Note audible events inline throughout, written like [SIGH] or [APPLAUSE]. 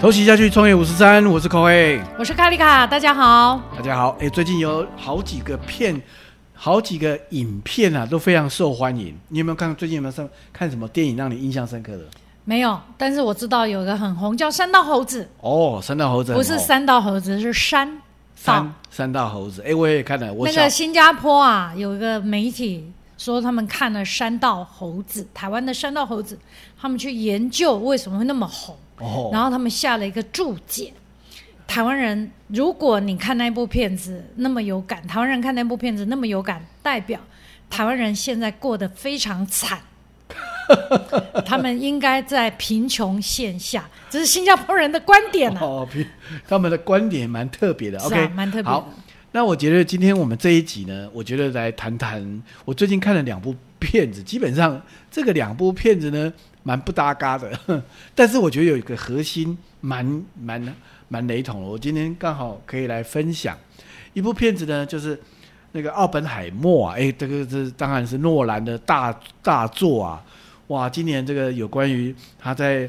偷袭下去，创业五十三，我是口味，我是卡丽卡，大家好。大家好。哎，最近有好几个片，好几个影片啊，都非常受欢迎。你有没有看？最近有没有上看什么电影让你印象深刻的？没有，但是我知道有个很红，叫《山道猴子》。哦，山道猴子不是三道猴子，是山三三道猴子。哎，我也看了。我那个新加坡啊，有一个媒体说他们看了《山道猴子》，台湾的《山道猴子》，他们去研究为什么会那么红。然后他们下了一个注解：台湾人，如果你看那部片子那么有感，台湾人看那部片子那么有感，代表台湾人现在过得非常惨，[LAUGHS] 他们应该在贫穷线下。这是新加坡人的观点啊！哦，他们的观点蛮特别的。OK，蛮特别。好，那我觉得今天我们这一集呢，我觉得来谈谈我最近看了两部片子，基本上这个两部片子呢。蛮不搭嘎的，[LAUGHS] 但是我觉得有一个核心蛮蛮蛮雷同的。我今天刚好可以来分享一部片子呢，就是那个《奥本海默》啊，哎，这个这当然是诺兰的大大作啊！哇，今年这个有关于他在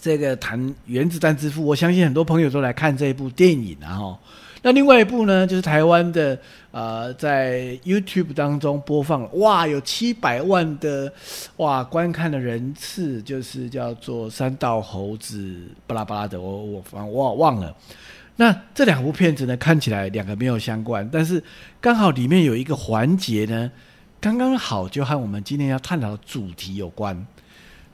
这个谈原子弹之父，我相信很多朋友都来看这一部电影啊，哈。那另外一部呢，就是台湾的，呃，在 YouTube 当中播放，哇，有七百万的哇观看的人次，就是叫做三道猴子巴拉巴拉的，我我反我忘了。那这两部片子呢，看起来两个没有相关，但是刚好里面有一个环节呢，刚刚好就和我们今天要探讨的主题有关，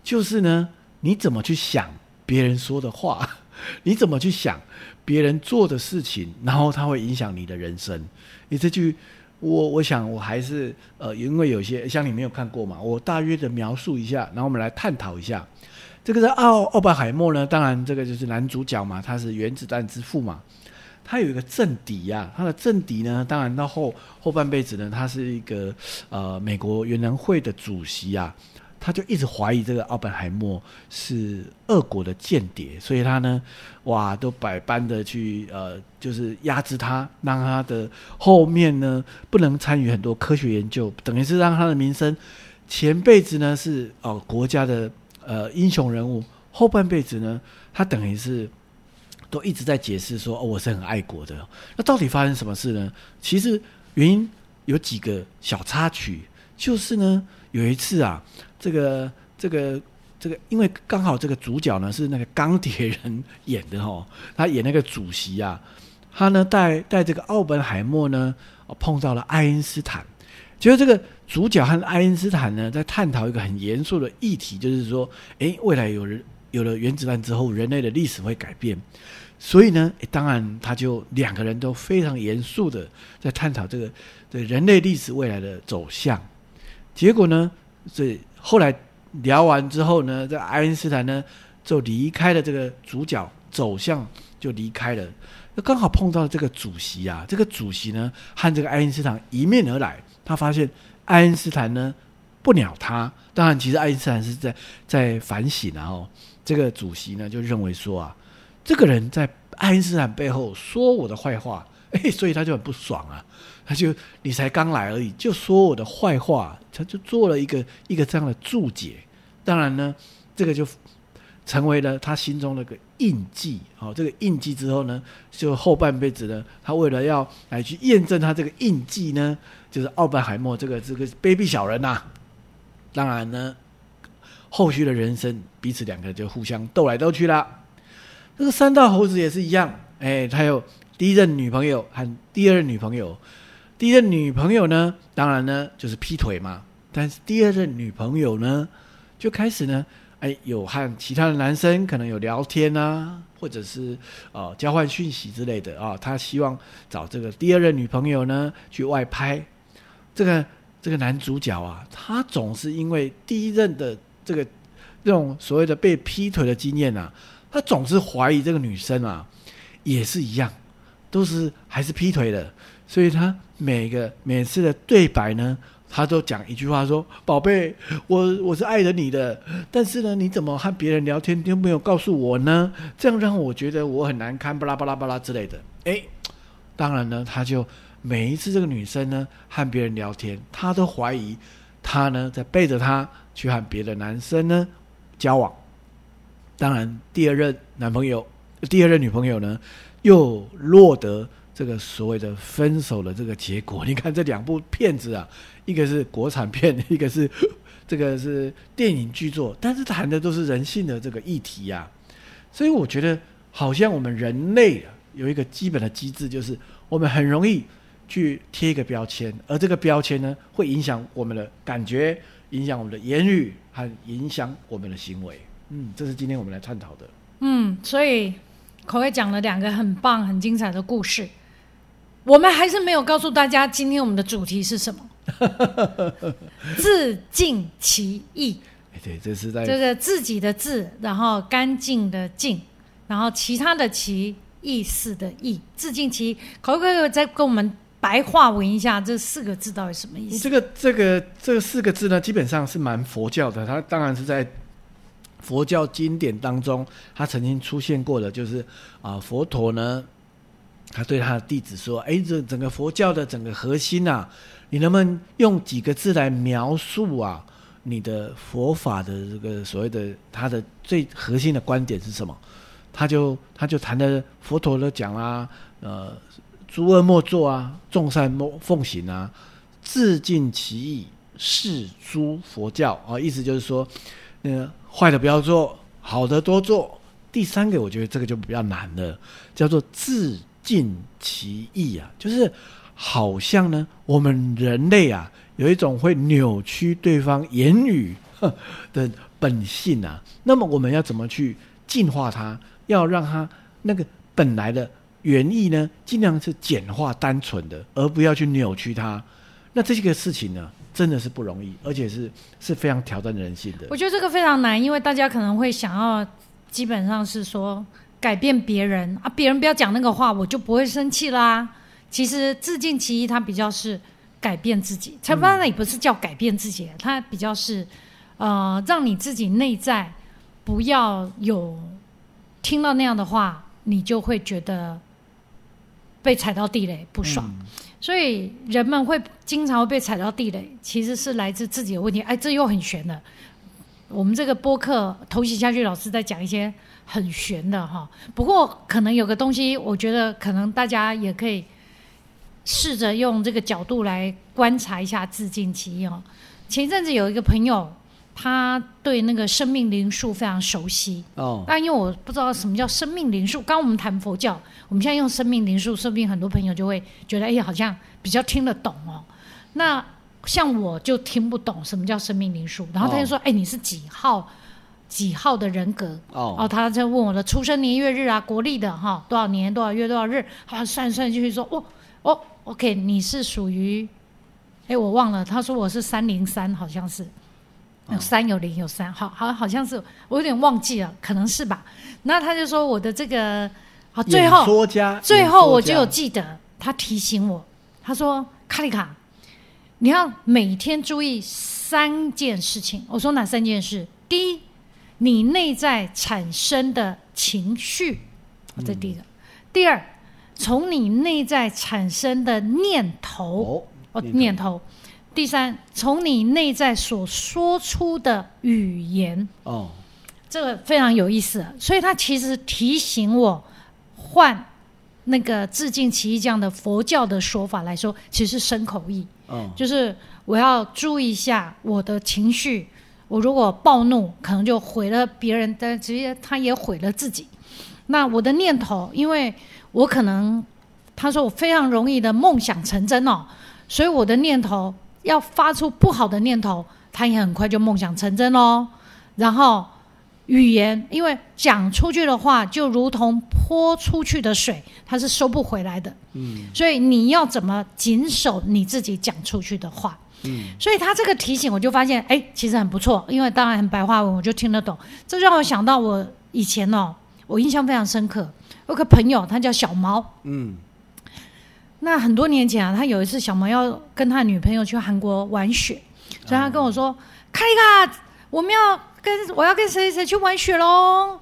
就是呢，你怎么去想别人说的话，[LAUGHS] 你怎么去想？别人做的事情，然后他会影响你的人生。你这句，我我想我还是呃，因为有些像你没有看过嘛，我大约的描述一下，然后我们来探讨一下。这个是奥奥本海默呢，当然这个就是男主角嘛，他是原子弹之父嘛，他有一个政敌呀，他的政敌呢，当然到后后半辈子呢，他是一个呃美国原能会的主席啊。他就一直怀疑这个奥本海默是俄国的间谍，所以他呢，哇，都百般的去呃，就是压制他，让他的后面呢不能参与很多科学研究，等于是让他的名声前辈子呢是哦国家的呃英雄人物，后半辈子呢他等于是都一直在解释说哦我是很爱国的。那到底发生什么事呢？其实原因有几个小插曲，就是呢有一次啊。这个这个这个，因为刚好这个主角呢是那个钢铁人演的哈，他演那个主席啊，他呢带带这个奥本海默呢碰到了爱因斯坦，觉得这个主角和爱因斯坦呢在探讨一个很严肃的议题，就是说，哎，未来有人有了原子弹之后，人类的历史会改变，所以呢，当然他就两个人都非常严肃的在探讨这个这人类历史未来的走向，结果呢，这。后来聊完之后呢，这爱因斯坦呢就离开了这个主角，走向就离开了。那刚好碰到这个主席啊，这个主席呢和这个爱因斯坦迎面而来，他发现爱因斯坦呢不鸟他。当然，其实爱因斯坦是在在反省，然后这个主席呢就认为说啊，这个人在爱因斯坦背后说我的坏话，所以他就很不爽啊。他就你才刚来而已，就说我的坏话，他就做了一个一个这样的注解。当然呢，这个就成为了他心中那个印记。好，这个印记之后呢，就后半辈子呢，他为了要来去验证他这个印记呢，就是奥本海默这个这个卑鄙小人呐。当然呢，后续的人生彼此两个就互相斗来斗去了。这个三道猴子也是一样，哎，他有第一任女朋友和第二任女朋友。第一任女朋友呢，当然呢就是劈腿嘛。但是第二任女朋友呢，就开始呢，哎，有和其他的男生可能有聊天啊，或者是呃交换讯息之类的啊。他希望找这个第二任女朋友呢去外拍。这个这个男主角啊，他总是因为第一任的这个这种所谓的被劈腿的经验啊，他总是怀疑这个女生啊也是一样，都是还是劈腿的。所以他每个每次的对白呢，他都讲一句话说：“宝贝，我我是爱着你的，但是呢，你怎么和别人聊天都没有告诉我呢？这样让我觉得我很难堪，巴拉巴拉巴拉之类的。”哎，当然呢，他就每一次这个女生呢和别人聊天，他都怀疑他呢在背着他去和别的男生呢交往。当然第二任男朋友、第二任女朋友呢，又落得这个所谓的分手的这个结果。[LAUGHS] 你看这两部片子啊，一个是国产片，[LAUGHS] 一个是 [LAUGHS] 这个是电影巨作，但是谈的都是人性的这个议题呀。所以我觉得，好像我们人类，有一个基本的机制，就是我们很容易去贴一个标签，而这个标签呢，会影响我们的感觉，影响我们的言语，和影响我们的行为。嗯，这是今天我们来探讨的。嗯，所以口味讲了两个很棒、很精彩的故事，我们还是没有告诉大家今天我们的主题是什么。[LAUGHS] 自尽其意。对，这是在这个自己的自，然后干净的净，然后其他的其意思的意，自尽其意。可不可以再跟我们白话文一下这四个字到底什么意思？这个这个这四个字呢，基本上是蛮佛教的。它当然是在佛教经典当中，他曾经出现过的，就是啊，佛陀呢，他对他的弟子说：“哎，这整个佛教的整个核心啊，你能不能用几个字来描述啊？”你的佛法的这个所谓的他的最核心的观点是什么？他就他就谈的佛陀的讲啦，呃，诸恶莫作啊，众善莫奉行啊，自尽其意，是诸佛教啊。意思就是说，呃，坏的不要做，好的多做。第三个，我觉得这个就比较难了，叫做自尽其意啊，就是好像呢，我们人类啊。有一种会扭曲对方言语 [LAUGHS] 的本性啊，那么我们要怎么去净化它？要让它那个本来的原意呢，尽量是简化单纯的，而不要去扭曲它。那这些个事情呢，真的是不容易，而且是是非常挑战人性的。我觉得这个非常难，因为大家可能会想要，基本上是说改变别人啊，别人不要讲那个话，我就不会生气啦。其实自尽其一，它比较是。改变自己，才不然也不是叫改变自己，它比较是，呃，让你自己内在不要有听到那样的话，你就会觉得被踩到地雷不爽。所以人们会经常会被踩到地雷，其实是来自自己的问题。哎，这又很悬的。我们这个播客头洗下去，老师在讲一些很悬的哈。不过可能有个东西，我觉得可能大家也可以。试着用这个角度来观察一下自尽其一哦。前一阵子有一个朋友，他对那个生命灵数非常熟悉哦。但因为我不知道什么叫生命灵数，刚我们谈佛教，我们现在用生命灵数，说不定很多朋友就会觉得，哎，好像比较听得懂哦。那像我就听不懂什么叫生命灵数，然后他就说，哎，你是几号几号的人格哦？哦，他在问我的出生年月日啊，国历的哈，多少年多少月多少日，好算算就是说，哦哦。OK，你是属于，哎，我忘了，他说我是三零三，好像是，有三有零有三，好好好像是，我有点忘记了，可能是吧。那他就说我的这个，好，最后最后我就有记得，他提醒我，他说卡里卡，你要每天注意三件事情。我说哪三件事？第一，你内在产生的情绪，这第一个；第二。从你内在产生的念头哦，念头。第三，从你内在所说出的语言哦，这个非常有意思。所以他其实提醒我，换那个致敬其意这样的佛教的说法来说，其实是深口意。嗯，就是我要注意一下我的情绪。我如果暴怒，可能就毁了别人，但直接他也毁了自己。那我的念头，因为。我可能，他说我非常容易的梦想成真哦，所以我的念头要发出不好的念头，他也很快就梦想成真哦。然后语言，因为讲出去的话就如同泼出去的水，它是收不回来的。嗯，所以你要怎么谨守你自己讲出去的话？嗯，所以他这个提醒我就发现，哎，其实很不错，因为当然很白话文，我就听得懂。这让我想到我以前哦，我印象非常深刻。有个朋友，他叫小毛。嗯，那很多年前啊，他有一次小毛要跟他女朋友去韩国玩雪，所以他跟我说：“卡丽卡，我们要跟我要跟谁谁去玩雪喽，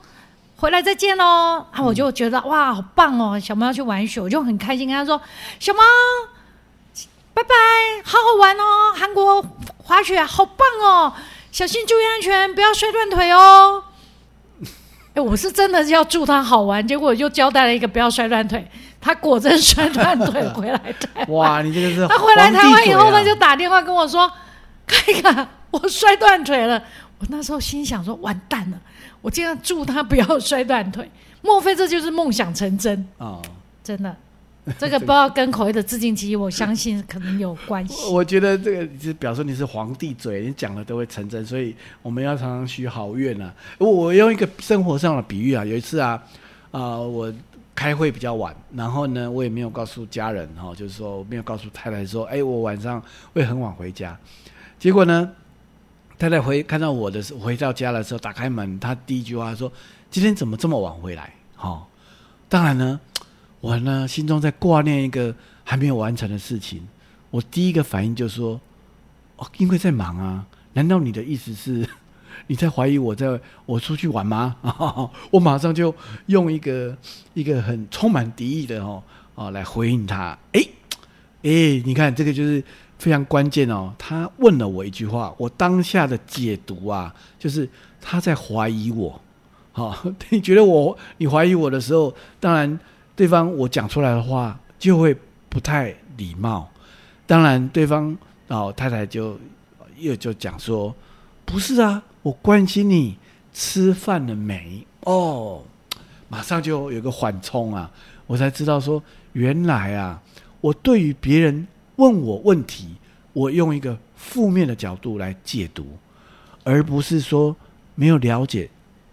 回来再见喽。”啊，我就觉得哇，好棒哦！小毛要去玩雪，我就很开心，跟他说：“小毛，拜拜，好好玩哦，韩国滑雪好棒哦，小心注意安全，不要摔断腿哦。” [LAUGHS] 哎，我是真的要祝他好玩，结果又交代了一个不要摔断腿，他果真摔断腿回来台 [LAUGHS] 哇，你这个是 [LAUGHS] 他回来台湾以后，他就打电话跟我说：“看一看我摔断腿了。”我那时候心想说：“完蛋了，我竟然祝他不要摔断腿，莫非这就是梦想成真啊？”真的。[LAUGHS] 这个不知道跟口味的致敬期，我相信可能有关系。我觉得这个就表示你是皇帝嘴，你讲了都会成真，所以我们要常常许好愿啊。我用一个生活上的比喻啊，有一次啊，啊，我开会比较晚，然后呢，我也没有告诉家人哈，就是说没有告诉太太说，哎，我晚上会很晚回家。结果呢，太太回看到我的时候，回到家的时候，打开门，她第一句话说：“今天怎么这么晚回来？”哈，当然呢。我呢，心中在挂念一个还没有完成的事情。我第一个反应就说：“哦，因为在忙啊。难道你的意思是你在怀疑我在我出去玩吗？” [LAUGHS] 我马上就用一个一个很充满敌意的哦哦来回应他。哎哎，你看这个就是非常关键哦。他问了我一句话，我当下的解读啊，就是他在怀疑我。好，[LAUGHS] 你觉得我你怀疑我的时候，当然。对方我讲出来的话就会不太礼貌，当然对方哦太太就又就讲说，不是啊，我关心你吃饭了没哦，马上就有个缓冲啊，我才知道说原来啊，我对于别人问我问题，我用一个负面的角度来解读，而不是说没有了解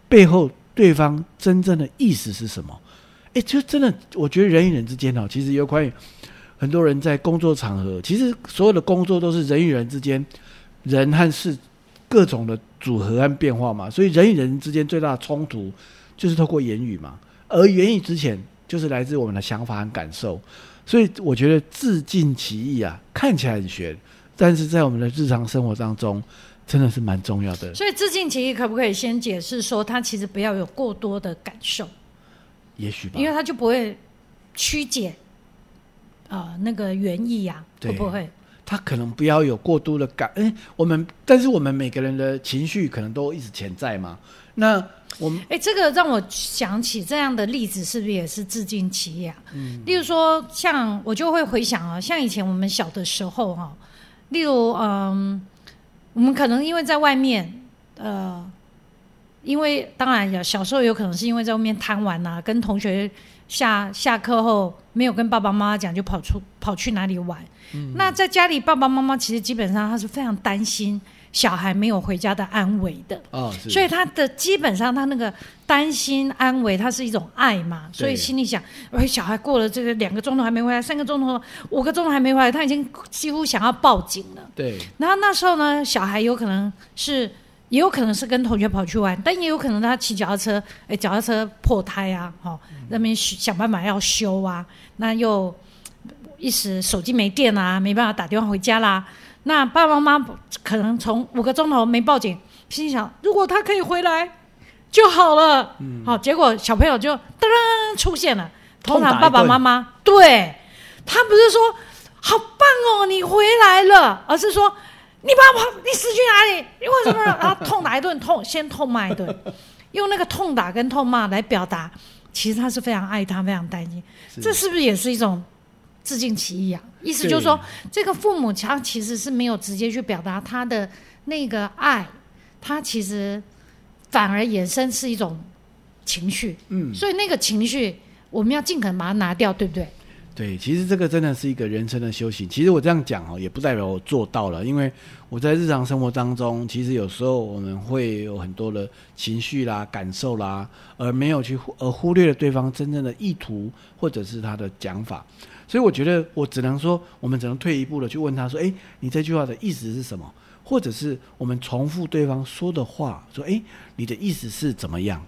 背后对方真正的意思是什么。哎，就真的，我觉得人与人之间哦，其实有关于很多人在工作场合，其实所有的工作都是人与人之间，人和事各种的组合和变化嘛。所以人与人之间最大的冲突就是透过言语嘛，而言语之前就是来自我们的想法和感受。所以我觉得自尽其意啊，看起来很玄，但是在我们的日常生活当中，真的是蛮重要的。所以自尽其意可不可以先解释说，他其实不要有过多的感受？也许吧，因为他就不会曲解啊那个原意呀，会不会？他可能不要有过度的感，哎，我们但是我们每个人的情绪可能都一直潜在嘛。那我们哎，这个让我想起这样的例子，是不是也是致敬其呀？嗯，例如说，像我就会回想啊，像以前我们小的时候哈，例如嗯，我们可能因为在外面呃。因为当然有小时候有可能是因为在外面贪玩呐，跟同学下下课后没有跟爸爸妈妈讲，就跑出跑去哪里玩。那在家里，爸爸妈妈其实基本上他是非常担心小孩没有回家的安危的。哦，所以他的基本上他那个担心安危，他是一种爱嘛。所以心里想，哎，小孩过了这个两个钟头还没回来，三个钟头、五个钟头还没回来，他已经几乎想要报警了。对。然后那时候呢，小孩有可能是。也有可能是跟同学跑去玩，但也有可能他骑脚踏车，哎，脚踏车破胎啊，哈，那边想办法要修啊，那又一时手机没电啊，没办法打电话回家啦。那爸爸妈妈可能从五个钟头没报警，心想如果他可以回来就好了，好，结果小朋友就噔噔出现了，通常爸爸妈妈对他不是说好棒哦，你回来了，而是说。你把我，你死去哪里？你为什么？然后痛打一顿，痛先痛骂一顿，用那个痛打跟痛骂来表达，其实他是非常爱他，非常担心。这是不是也是一种自尽其意啊？意思就是说，这个父母他其实是没有直接去表达他的那个爱，他其实反而衍生是一种情绪。嗯，所以那个情绪我们要尽可能把它拿掉，对不对？对，其实这个真的是一个人生的修行。其实我这样讲哦，也不代表我做到了，因为我在日常生活当中，其实有时候我们会有很多的情绪啦、感受啦，而没有去而忽略了对方真正的意图或者是他的讲法。所以我觉得我只能说，我们只能退一步的去问他说：“哎，你这句话的意思是什么？”或者是我们重复对方说的话，说：“哎，你的意思是怎么样？”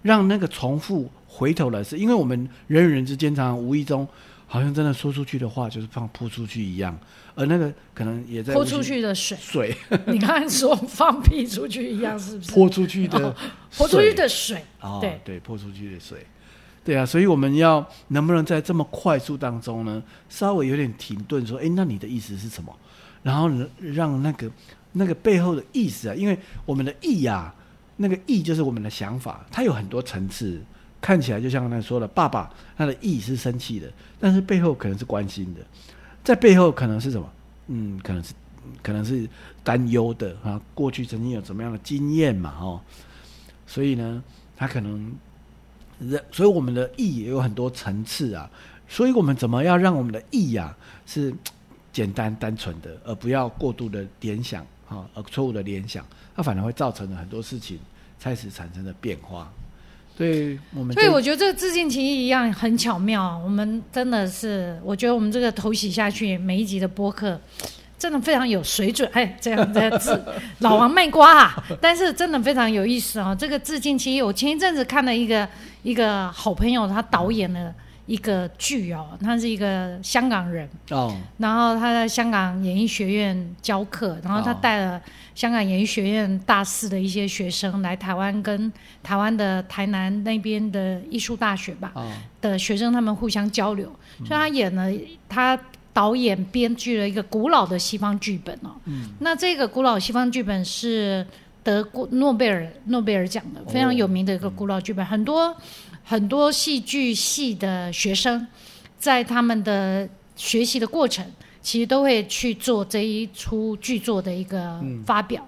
让那个重复回头来是，因为我们人与人之间常常无意中。好像真的说出去的话就是放扑出去一样，而那个可能也在泼出去的水，水。[LAUGHS] 你刚才说放屁出去一样，是不是？泼出去的，泼出去的水。哦，对对，泼出去的水。对啊，所以我们要能不能在这么快速当中呢，稍微有点停顿，说，哎，那你的意思是什么？然后让那个那个背后的意思啊，因为我们的意呀，那个意就是我们的想法，它有很多层次，看起来就像刚才说的，爸爸他的意是生气的，但是背后可能是关心的，在背后可能是什么？嗯，可能是可能是担忧的啊。过去曾经有怎么样的经验嘛？哦，所以呢，他可能人，所以我们的意也有很多层次啊。所以我们怎么样让我们的意呀是简单单纯的，而不要过度的联想啊，而错误的联想，那反而会造成了很多事情开始产生的变化。对我们，所以我觉得这个致敬其意一样很巧妙。我们真的是，我觉得我们这个头洗下去，每一集的播客真的非常有水准。哎，这样的字，[LAUGHS] 老王卖瓜啊！但是真的非常有意思啊。这个致敬其意，我前一阵子看了一个一个好朋友他导演的。一个剧哦，他是一个香港人。哦，然后他在香港演艺学院教课，然后他带了香港演艺学院大四的一些学生来台湾，跟台湾的台南那边的艺术大学吧的学生他们互相交流，所以他演了他导演编剧了一个古老的西方剧本哦，嗯，那这个古老西方剧本是得过诺贝尔诺贝尔奖的非常有名的一个古老剧本，很多。很多戏剧系的学生，在他们的学习的过程，其实都会去做这一出剧作的一个发表。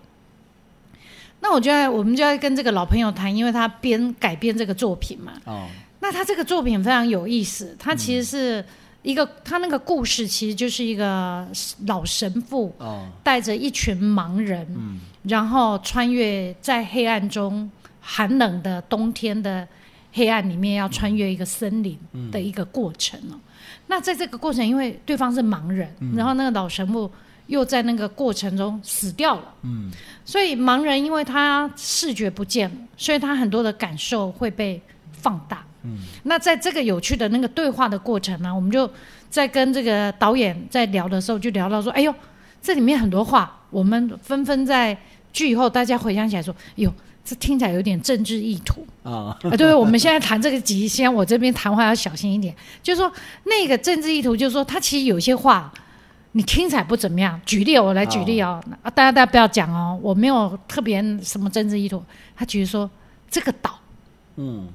那我觉得，我们就要跟这个老朋友谈，因为他编改编这个作品嘛。哦。那他这个作品非常有意思，他其实是一个，他那个故事其实就是一个老神父带着一群盲人嗯，然后穿越在黑暗中寒冷的冬天的。黑暗里面要穿越一个森林的一个过程哦，那在这个过程，因为对方是盲人，然后那个老神父又在那个过程中死掉了，嗯，所以盲人因为他视觉不见了，所以他很多的感受会被放大，嗯，那在这个有趣的那个对话的过程呢，我们就在跟这个导演在聊的时候，就聊到说，哎呦，这里面很多话，我们纷纷在剧以后大家回想起来说，哎呦。这听起来有点政治意图啊！啊，对，我们现在谈这个集，先我这边谈话要小心一点。就是说，那个政治意图，就是说，他其实有些话你听起来不怎么样。举例，我来举例哦，啊，大家大家不要讲哦，我没有特别什么政治意图。他举如说，这个岛，嗯，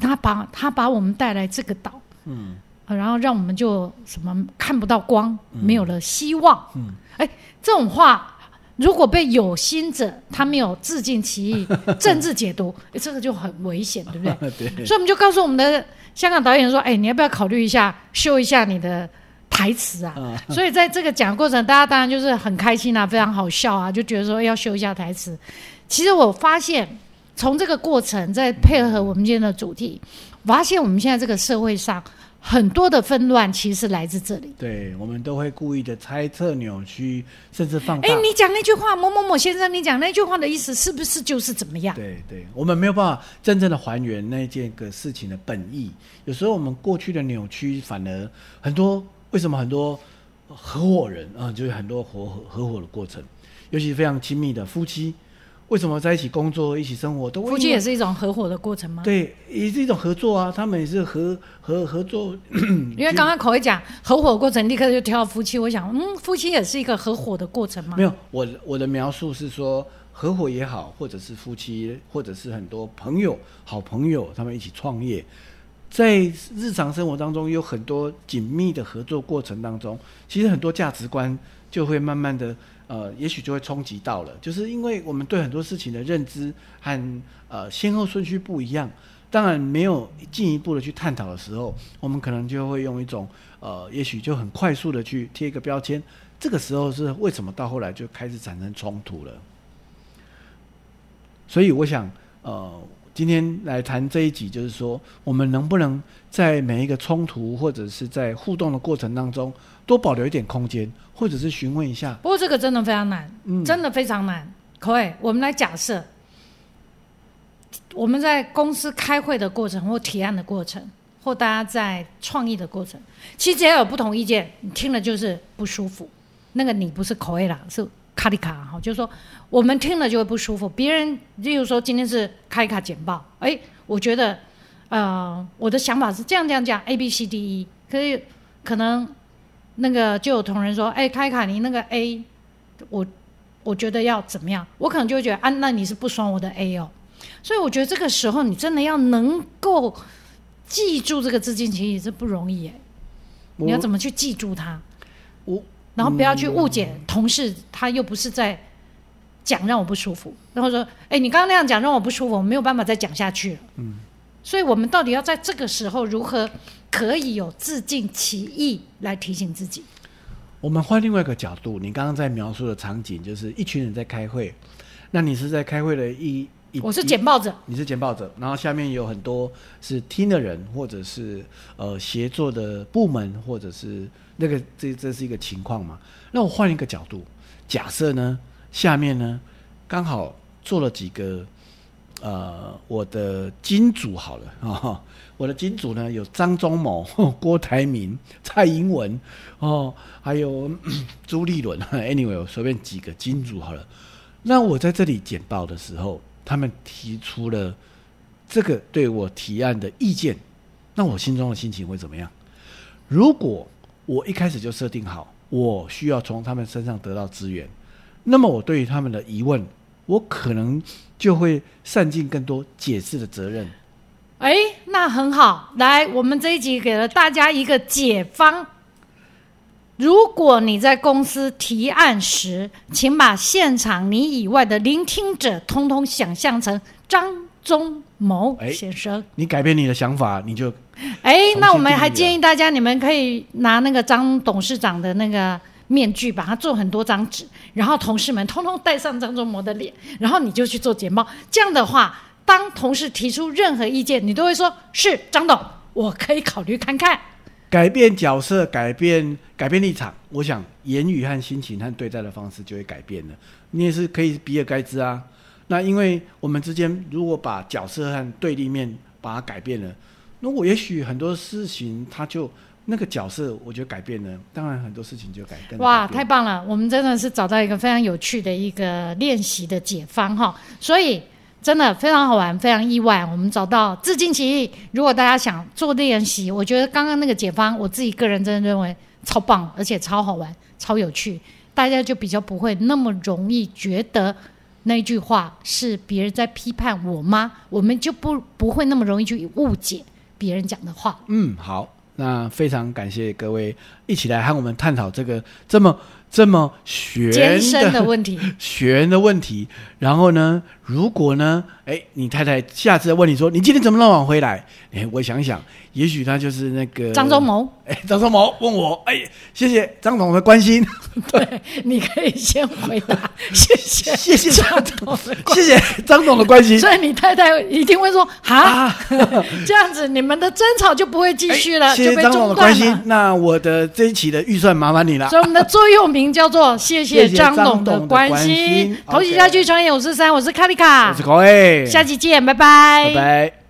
他把他把我们带来这个岛，嗯，然后让我们就什么看不到光，没有了希望，嗯，哎，这种话。如果被有心者他没有自尽其意，[LAUGHS] 政治解读，这个就很危险，对不对？[LAUGHS] 对。所以我们就告诉我们的香港导演说：“哎，你要不要考虑一下修一下你的台词啊？”所以在这个讲过程，大家当然就是很开心啊，非常好笑啊，就觉得说要修一下台词。其实我发现，从这个过程再配合我们今天的主题，发现我们现在这个社会上。很多的纷乱其实是来自这里。对，我们都会故意的猜测、扭曲，甚至放大。哎，你讲那句话，某某某先生，你讲那句话的意思是不是就是怎么样？对对，我们没有办法真正的还原那件个事情的本意。有时候我们过去的扭曲，反而很多。为什么很多合伙人啊，就是很多合合伙的过程，尤其非常亲密的夫妻。为什么在一起工作、一起生活都夫妻也是一种合伙的过程吗？对，也是一种合作啊。他们也是合合合作。因为刚刚口一讲合伙过程，立刻就跳到夫妻。我想，嗯，夫妻也是一个合伙的过程吗？没有，我我的描述是说，合伙也好，或者是夫妻，或者是很多朋友、好朋友，他们一起创业，在日常生活当中有很多紧密的合作过程当中，其实很多价值观就会慢慢的。呃，也许就会冲击到了，就是因为我们对很多事情的认知和呃先后顺序不一样，当然没有进一步的去探讨的时候，我们可能就会用一种呃，也许就很快速的去贴一个标签，这个时候是为什么到后来就开始产生冲突了？所以我想，呃，今天来谈这一集，就是说，我们能不能在每一个冲突或者是在互动的过程当中，多保留一点空间？或者是询问一下，不过这个真的非常难，真的非常难。可以，我们来假设，我们在公司开会的过程，或提案的过程，或大家在创意的过程，其实只要有不同意见，你听了就是不舒服。那个你不是口味啦，是卡里卡哈，就是说我们听了就会不舒服。别人例如说今天是开卡简报，哎，我觉得呃我的想法是这样这样讲 A B C D E，可是可能。那个就有同仁说：“哎，开卡，你那个 A，我我觉得要怎么样？我可能就会觉得啊，那你是不爽我的 A 哦。所以我觉得这个时候你真的要能够记住这个资金其实是不容易哎。你要怎么去记住它？我然后不要去误解同事，他又不是在讲让我不舒服，然后说：“哎，你刚刚那样讲让我不舒服，我没有办法再讲下去了。”嗯，所以我们到底要在这个时候如何可以有自尽其意来提醒自己？我们换另外一个角度，你刚刚在描述的场景就是一群人在开会，那你是在开会的一。我是简报者，你是简报者，然后下面有很多是听的人，或者是呃协作的部门，或者是那个这这是一个情况嘛？那我换一个角度，假设呢，下面呢刚好做了几个呃我的金主好了啊，我的金主呢有张忠谋、[LAUGHS] 郭台铭、蔡英文哦，还有 [CLEARS THROAT] 朱立伦，[LAUGHS] anyway 我随便几个金主好了，那我在这里简报的时候。他们提出了这个对我提案的意见，那我心中的心情会怎么样？如果我一开始就设定好，我需要从他们身上得到资源，那么我对于他们的疑问，我可能就会善尽更多解释的责任。哎，那很好，来，我们这一集给了大家一个解方。如果你在公司提案时，请把现场你以外的聆听者通通想象成张忠谋先生。你改变你的想法，你就哎，那我们还建议大家，你们可以拿那个张董事长的那个面具，把它做很多张纸，然后同事们通通戴上张忠谋的脸，然后你就去做简报。这样的话，当同事提出任何意见，你都会说是张董，我可以考虑看看。改变角色，改变改变立场，我想言语和心情和对待的方式就会改变了。你也是可以比尔盖茨啊。那因为我们之间如果把角色和对立面把它改变了，那我也许很多事情它就那个角色我觉得改变了，当然很多事情就改变。哇，太棒了！我们真的是找到一个非常有趣的一个练习的解方哈，所以。真的非常好玩，非常意外。我们找到自敬其意。如果大家想做练习，我觉得刚刚那个解方，我自己个人真的认为超棒，而且超好玩、超有趣。大家就比较不会那么容易觉得那句话是别人在批判我吗？我们就不不会那么容易去误解别人讲的话。嗯，好，那非常感谢各位一起来和我们探讨这个这么。这么悬的问题，[LAUGHS] 悬的问题。然后呢，如果呢，哎，你太太下次问你说，你今天怎么那么晚回来？哎，我想想，也许他就是那个张忠谋。[LAUGHS] 哎，张忠谋问我，哎，谢谢张总的关心。[LAUGHS] 对，你可以先回答，[LAUGHS] 谢谢，谢谢张总，谢谢张总的关心。所以你太太一定会说，啊，这样子你们的争吵就不会继续了，谢谢张总的关心。那我的这一期的预算麻烦你了。所以我们的座右铭叫做“谢谢张总的关心”。同喜家具创业五四三，我是卡我是下期见，拜拜，拜拜。